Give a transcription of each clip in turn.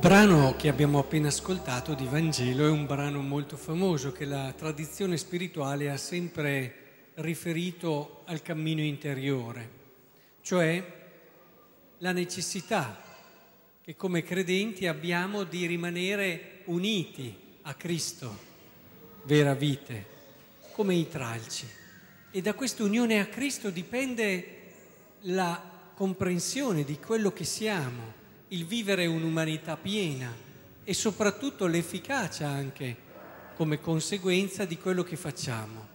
Brano che abbiamo appena ascoltato di Vangelo è un brano molto famoso che la tradizione spirituale ha sempre riferito al cammino interiore, cioè la necessità che come credenti abbiamo di rimanere uniti a Cristo, vera vite, come i tralci. E da questa unione a Cristo dipende la comprensione di quello che siamo, il vivere un'umanità piena e soprattutto l'efficacia anche come conseguenza di quello che facciamo.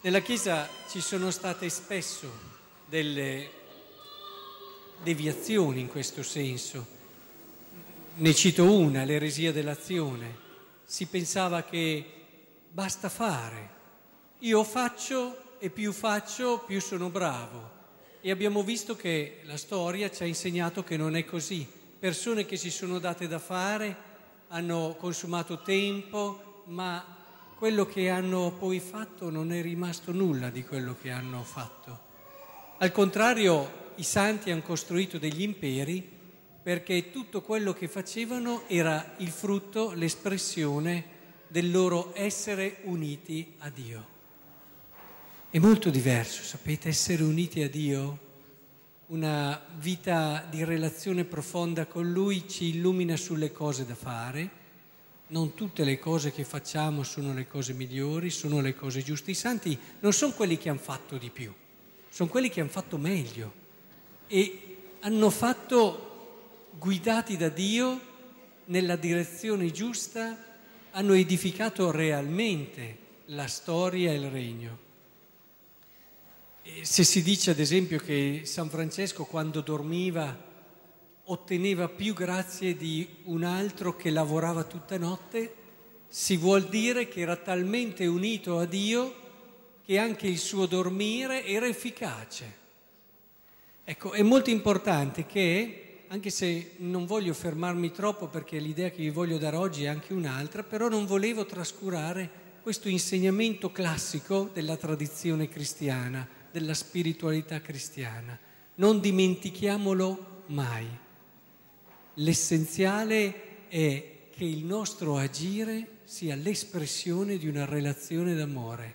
Nella Chiesa ci sono state spesso delle deviazioni in questo senso. Ne cito una, l'eresia dell'azione. Si pensava che basta fare. Io faccio e più faccio, più sono bravo. E abbiamo visto che la storia ci ha insegnato che non è così. Persone che si sono date da fare, hanno consumato tempo, ma quello che hanno poi fatto non è rimasto nulla di quello che hanno fatto. Al contrario, i santi hanno costruito degli imperi perché tutto quello che facevano era il frutto, l'espressione del loro essere uniti a Dio. È molto diverso, sapete, essere uniti a Dio, una vita di relazione profonda con Lui ci illumina sulle cose da fare. Non tutte le cose che facciamo sono le cose migliori, sono le cose giuste. I santi non sono quelli che hanno fatto di più, sono quelli che hanno fatto meglio e hanno fatto, guidati da Dio, nella direzione giusta, hanno edificato realmente la storia e il regno. Se si dice ad esempio che San Francesco quando dormiva otteneva più grazie di un altro che lavorava tutta notte, si vuol dire che era talmente unito a Dio che anche il suo dormire era efficace. Ecco, è molto importante che, anche se non voglio fermarmi troppo perché l'idea che vi voglio dare oggi è anche un'altra, però non volevo trascurare questo insegnamento classico della tradizione cristiana della spiritualità cristiana. Non dimentichiamolo mai. L'essenziale è che il nostro agire sia l'espressione di una relazione d'amore.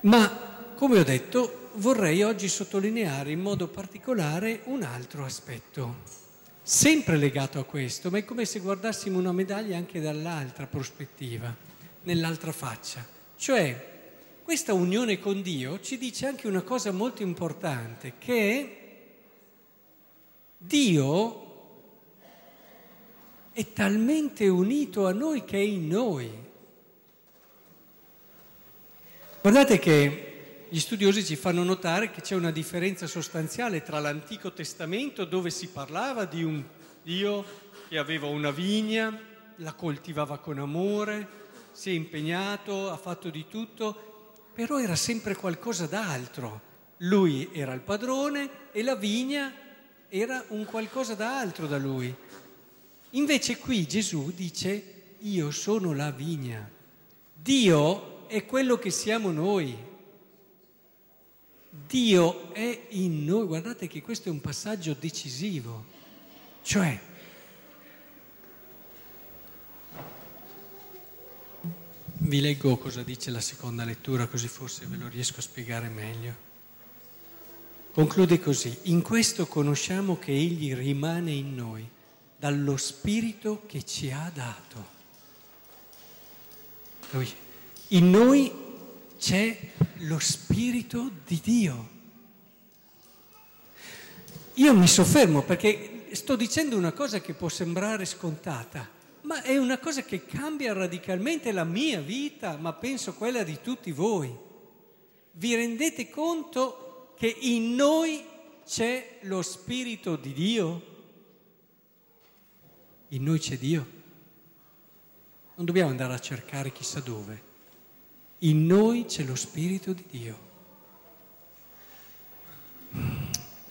Ma, come ho detto, vorrei oggi sottolineare in modo particolare un altro aspetto, sempre legato a questo, ma è come se guardassimo una medaglia anche dall'altra prospettiva, nell'altra faccia, cioè questa unione con Dio ci dice anche una cosa molto importante, che Dio è talmente unito a noi che è in noi. Guardate che gli studiosi ci fanno notare che c'è una differenza sostanziale tra l'Antico Testamento dove si parlava di un Dio che aveva una vigna, la coltivava con amore, si è impegnato, ha fatto di tutto però era sempre qualcosa d'altro. Lui era il padrone e la vigna era un qualcosa d'altro da lui. Invece qui Gesù dice io sono la vigna. Dio è quello che siamo noi. Dio è in noi. Guardate che questo è un passaggio decisivo. Cioè, Vi leggo cosa dice la seconda lettura, così forse ve lo riesco a spiegare meglio. Conclude così, in questo conosciamo che Egli rimane in noi, dallo Spirito che ci ha dato. In noi c'è lo Spirito di Dio. Io mi soffermo perché sto dicendo una cosa che può sembrare scontata, ma è una cosa che cambia radicalmente la mia vita, ma penso quella di tutti voi. Vi rendete conto che in noi c'è lo Spirito di Dio? In noi c'è Dio. Non dobbiamo andare a cercare chissà dove. In noi c'è lo Spirito di Dio.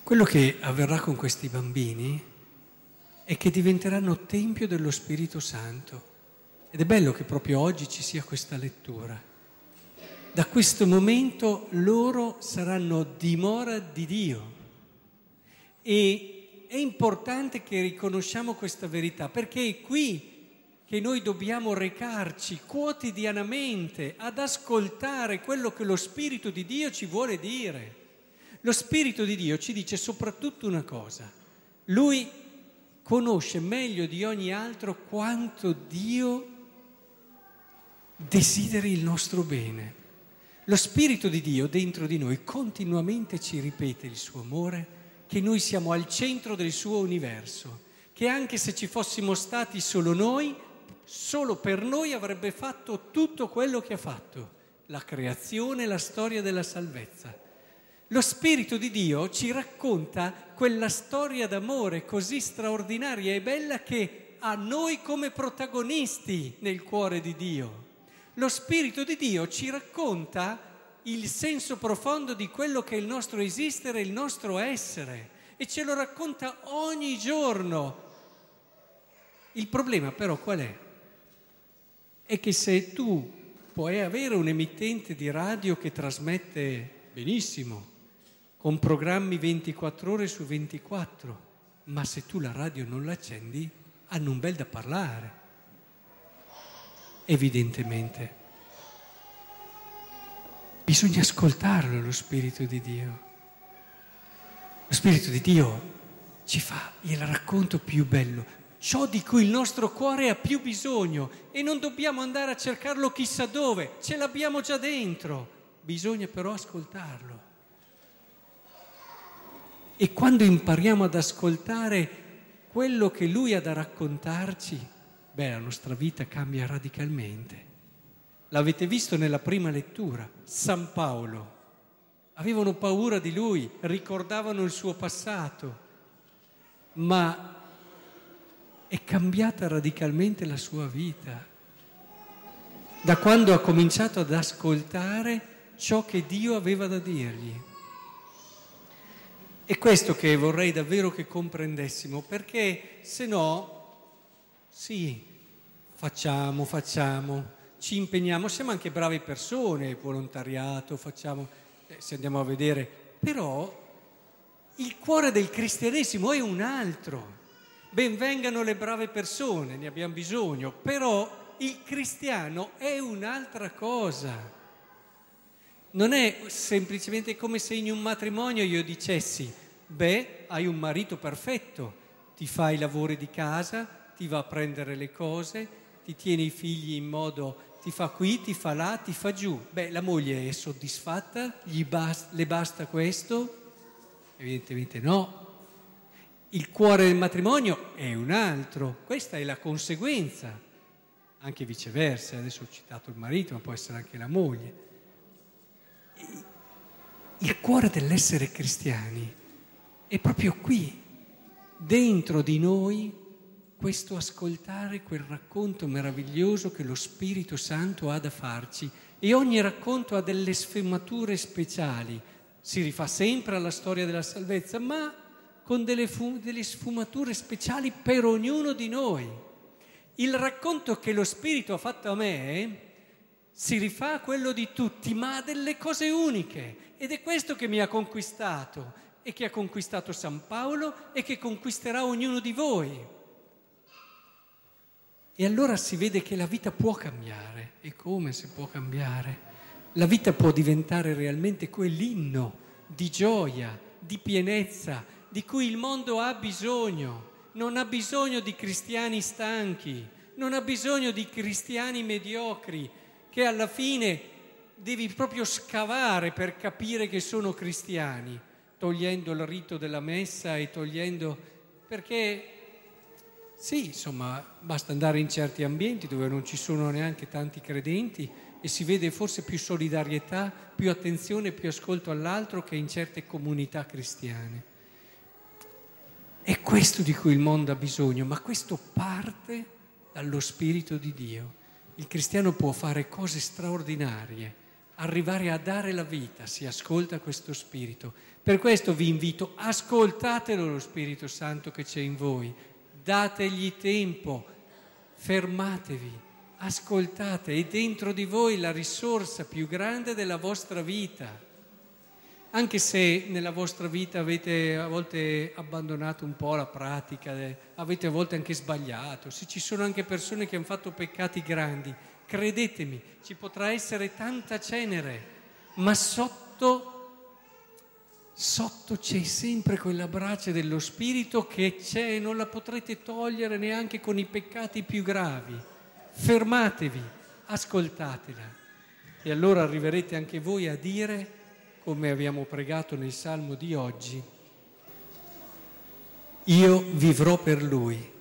Quello che avverrà con questi bambini e che diventeranno tempio dello Spirito Santo. Ed è bello che proprio oggi ci sia questa lettura. Da questo momento loro saranno dimora di Dio e è importante che riconosciamo questa verità perché è qui che noi dobbiamo recarci quotidianamente ad ascoltare quello che lo Spirito di Dio ci vuole dire. Lo Spirito di Dio ci dice soprattutto una cosa, Lui conosce meglio di ogni altro quanto Dio desideri il nostro bene. Lo Spirito di Dio dentro di noi continuamente ci ripete il suo amore, che noi siamo al centro del suo universo, che anche se ci fossimo stati solo noi, solo per noi avrebbe fatto tutto quello che ha fatto, la creazione e la storia della salvezza. Lo Spirito di Dio ci racconta quella storia d'amore così straordinaria e bella che ha noi come protagonisti nel cuore di Dio. Lo Spirito di Dio ci racconta il senso profondo di quello che è il nostro esistere, il nostro essere e ce lo racconta ogni giorno. Il problema però qual è? È che se tu puoi avere un emittente di radio che trasmette benissimo, con programmi 24 ore su 24, ma se tu la radio non l'accendi, hanno un bel da parlare evidentemente. Bisogna ascoltarlo lo Spirito di Dio. Lo Spirito di Dio ci fa il racconto più bello, ciò di cui il nostro cuore ha più bisogno e non dobbiamo andare a cercarlo chissà dove, ce l'abbiamo già dentro, bisogna però ascoltarlo. E quando impariamo ad ascoltare quello che Lui ha da raccontarci, beh, la nostra vita cambia radicalmente. L'avete visto nella prima lettura, San Paolo. Avevano paura di lui, ricordavano il suo passato, ma è cambiata radicalmente la sua vita. Da quando ha cominciato ad ascoltare ciò che Dio aveva da dirgli. È questo che vorrei davvero che comprendessimo, perché se no sì, facciamo, facciamo, ci impegniamo, siamo anche brave persone, volontariato, facciamo, eh, se andiamo a vedere, però il cuore del cristianesimo è un altro. Benvengano le brave persone, ne abbiamo bisogno, però il cristiano è un'altra cosa. Non è semplicemente come se in un matrimonio io dicessi, beh, hai un marito perfetto, ti fai i lavori di casa, ti va a prendere le cose, ti tiene i figli in modo, ti fa qui, ti fa là, ti fa giù. Beh, la moglie è soddisfatta? Basta, le basta questo? Evidentemente no. Il cuore del matrimonio è un altro, questa è la conseguenza, anche viceversa, adesso ho citato il marito, ma può essere anche la moglie. Il cuore dell'essere cristiani è proprio qui, dentro di noi, questo ascoltare quel racconto meraviglioso che lo Spirito Santo ha da farci e ogni racconto ha delle sfumature speciali, si rifà sempre alla storia della salvezza, ma con delle, fu- delle sfumature speciali per ognuno di noi. Il racconto che lo Spirito ha fatto a me si rifà a quello di tutti, ma ha delle cose uniche ed è questo che mi ha conquistato e che ha conquistato San Paolo e che conquisterà ognuno di voi. E allora si vede che la vita può cambiare. E come si può cambiare? La vita può diventare realmente quell'inno di gioia, di pienezza, di cui il mondo ha bisogno. Non ha bisogno di cristiani stanchi, non ha bisogno di cristiani mediocri, che alla fine devi proprio scavare per capire che sono cristiani, togliendo il rito della messa e togliendo... perché sì, insomma, basta andare in certi ambienti dove non ci sono neanche tanti credenti e si vede forse più solidarietà, più attenzione, più ascolto all'altro che in certe comunità cristiane. È questo di cui il mondo ha bisogno, ma questo parte dallo Spirito di Dio. Il cristiano può fare cose straordinarie, arrivare a dare la vita, si ascolta questo Spirito. Per questo vi invito, ascoltatelo lo Spirito Santo che c'è in voi, dategli tempo, fermatevi, ascoltate, è dentro di voi la risorsa più grande della vostra vita. Anche se nella vostra vita avete a volte abbandonato un po' la pratica, eh, avete a volte anche sbagliato, se ci sono anche persone che hanno fatto peccati grandi, credetemi, ci potrà essere tanta cenere, ma sotto, sotto c'è sempre quella brace dello Spirito che c'è e non la potrete togliere neanche con i peccati più gravi. Fermatevi, ascoltatela e allora arriverete anche voi a dire come abbiamo pregato nel Salmo di oggi, io vivrò per lui,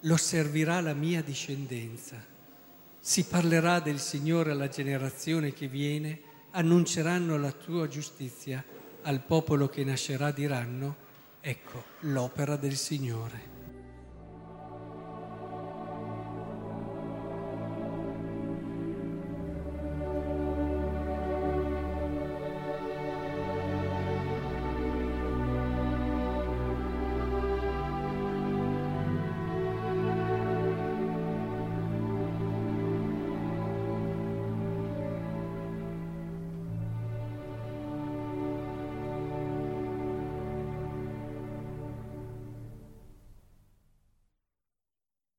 lo servirà la mia discendenza. Si parlerà del Signore alla generazione che viene, annunceranno la tua giustizia, al popolo che nascerà diranno, ecco l'opera del Signore.